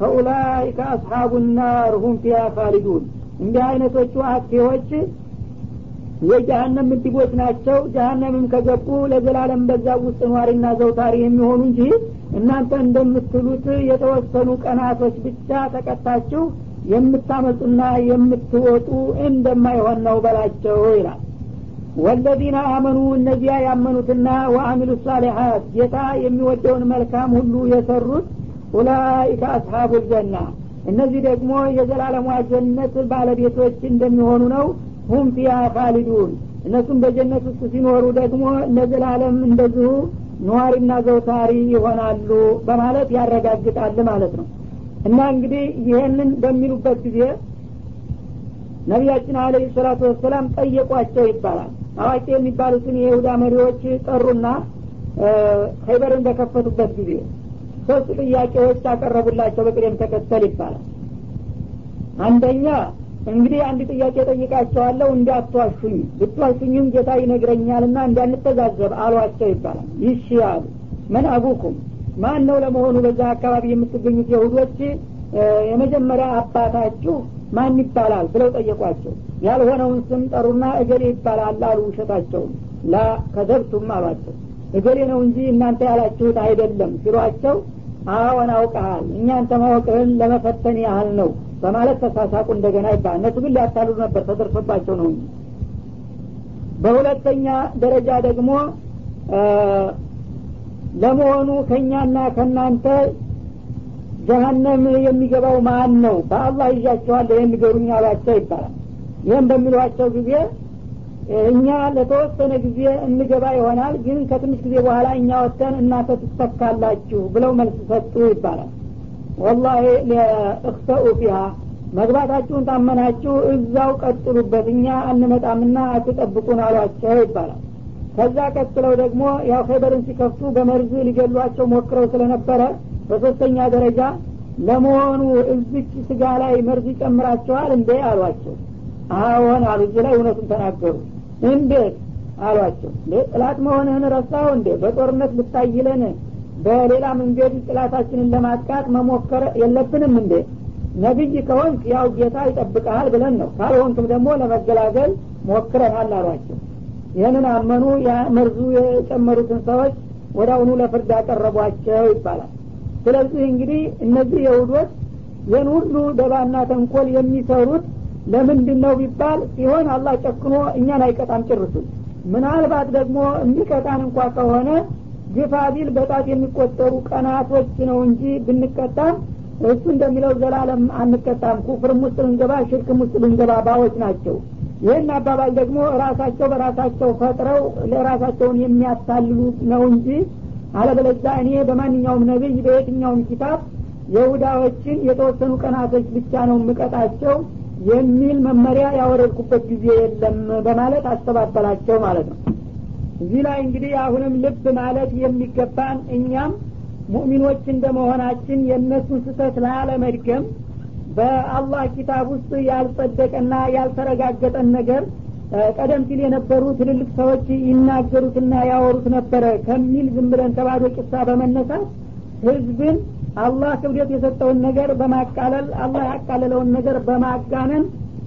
ፈኡላይከ አስሓቡ ናር ሁም ፊያ ካሊዱን እንዲህ አይነቶቹ አክቴዎች የጀሀነም ምድቦች ናቸው። ጀሀነምም ከገቡ ለዘላለም በዛ ውስጥ ኗሪና ዘውታሪ የሚሆኑ እንጂ እናንተ እንደምትሉት የተወሰኑ ቀናቶች ብቻ ተቀጣችሁ የምታመጡና የምትወጡ እንደማይሆን ነው በላቸው ይላል። ወለዚነ አመኑ እነዚያ ያመኑትና ወአሚሉ ሳሊሐት ጌታ የሚወደውን መልካም ሁሉ የሰሩት ኡላይከ አስሓቡ ልጀና እነዚህ ደግሞ የዘላለሟ ጀነት ባለቤቶች እንደሚሆኑ ነው። ሁም ፊያ ካሊዱን እነሱም በጀነት ውስጥ ሲኖሩ ደግሞ ለዘላለም እንደዚሁ ነዋሪና ዘውታሪ ይሆናሉ በማለት ያረጋግጣል ማለት ነው። እና እንግዲህ ይህንን በሚሉበት ጊዜ ነቢያችን አለ ሰላቱ ወሰላም ጠየቋቸው ይባላል። አዋቂ የሚባሉትን የይሁዳ መሪዎች ጠሩና ኸይበርን በከፈቱበት ጊዜ ሶስት ጥያቄዎች አቀረቡላቸው በቅደም ተከተል ይባላል። አንደኛ እንግዲህ አንድ ጥያቄ ጠይቃቸዋለሁ እንዳትዋሹኝ ብትዋሹኝም ጌታ ይነግረኛልና እንዳንተዛዘብ አሏቸው ይባላል። ይሺ አሉ። መን አቡኩም? ማን ነው ለመሆኑ በዛ አካባቢ የምትገኙት የሁዶች? የመጀመሪያ አባታችሁ ማን ይባላል ብለው ጠየቋቸው። ያልሆነውን ስም ጠሩና እገሌ ይባላል አሉ ውሸታቸውን ላ ከዘብቱም አሏቸው። እገሌ ነው እንጂ እናንተ ያላችሁት አይደለም ሲሏቸው አዎን አውቀሃል። እኛንተ ማወቅህን ለመፈተን ያህል ነው። በማለት ተሳሳቁ እንደገና ይባላል። እነሱ ግን ሊያታሉ ነበር ተደርሶባቸው ነው በሁለተኛ ደረጃ ደግሞ ለመሆኑ ከእኛና ከእናንተ ጀሀነም የሚገባው ማን ነው? በአላህ ይዣቸዋለሁ የሚገሩኝ አሏቸው ይባላል። ይህም በሚሏቸው ጊዜ እኛ ለተወሰነ ጊዜ እንገባ ይሆናል ግን ከትንሽ ጊዜ በኋላ እኛ ወጥተን እናንተ ትተካላችሁ ብለው መልስ ሰጡ ይባላል። ወላሂ እክተኡ ፊሃ መግባታችሁን ታመናችሁ እዛው ቀጥሉበት እኛ አንመጣምና አትጠብቁን አሏቸው ይባላል። ከዛ ቀጥለው ደግሞ ያው ኸይበርን ሲከፍቱ በመርዝ ሊገሏቸው ሞክረው ስለነበረ በሶስተኛ ደረጃ ለመሆኑ እዚች ስጋ ላይ መርዝ ይጨምራቸዋል እንዴ አሏቸው። አዎን አሉ። እዚህ ላይ እውነቱን ተናገሩ እንዴት አሏቸው። እንዴ ጥላት መሆንህን ረሳው እንዴ? በጦርነት ልታይለን በሌላ መንገድ ጥላታችንን ለማጥቃት መሞከር የለብንም እንዴ? ነቢይ ከሆንክ ያው ጌታ ይጠብቀሃል ብለን ነው። ካልሆንክም ደግሞ ለመገላገል ሞክረናል አሏቸው። ይህንን አመኑ። መርዙ የጨመሩትን ሰዎች ወደ አሁኑ ለፍርድ ያቀረቧቸው ይባላል። ስለዚህ እንግዲህ እነዚህ የሁዶች ይህን ሁሉ ደባና ተንኮል የሚሰሩት ለምንድን ነው ቢባል ሲሆን አላህ ጨክኖ እኛን አይቀጣም ጭርሱን ምናልባት ደግሞ የሚቀጣን እንኳ ከሆነ ግፋ በጣት የሚቆጠሩ ቀናቶች ነው እንጂ ብንቀጣም እሱ እንደሚለው ዘላለም አንቀጣም። ኩፍርም ውስጥ ልንገባ ሽርክም ውስጥ ልንገባ ባዎች ናቸው። ይህን አባባል ደግሞ ራሳቸው በራሳቸው ፈጥረው ለራሳቸውን የሚያታልሉ ነው እንጂ አለበለዛ እኔ በማንኛውም ነቢይ በየትኛውም ኪታብ የሁዳዎችን የተወሰኑ ቀናቶች ብቻ ነው የምቀጣቸው የሚል መመሪያ ያወረድኩበት ጊዜ የለም በማለት አስተባበላቸው ማለት ነው። እዚህ ላይ እንግዲህ አሁንም ልብ ማለት የሚገባን እኛም ሙእሚኖች እንደመሆናችን የእነሱን ስህተት ላለመድገም በአላህ ኪታብ ውስጥ ያልጸደቀና ያልተረጋገጠን ነገር ቀደም ሲል የነበሩ ትልልቅ ሰዎች ይናገሩትና ያወሩት ነበረ ከሚል ዝም ብለን ከባዶ ቂሳ በመነሳት ህዝብን አላህ ክብደት የሰጠውን ነገር በማቃለል አላህ ያቃለለውን ነገር በማጋነን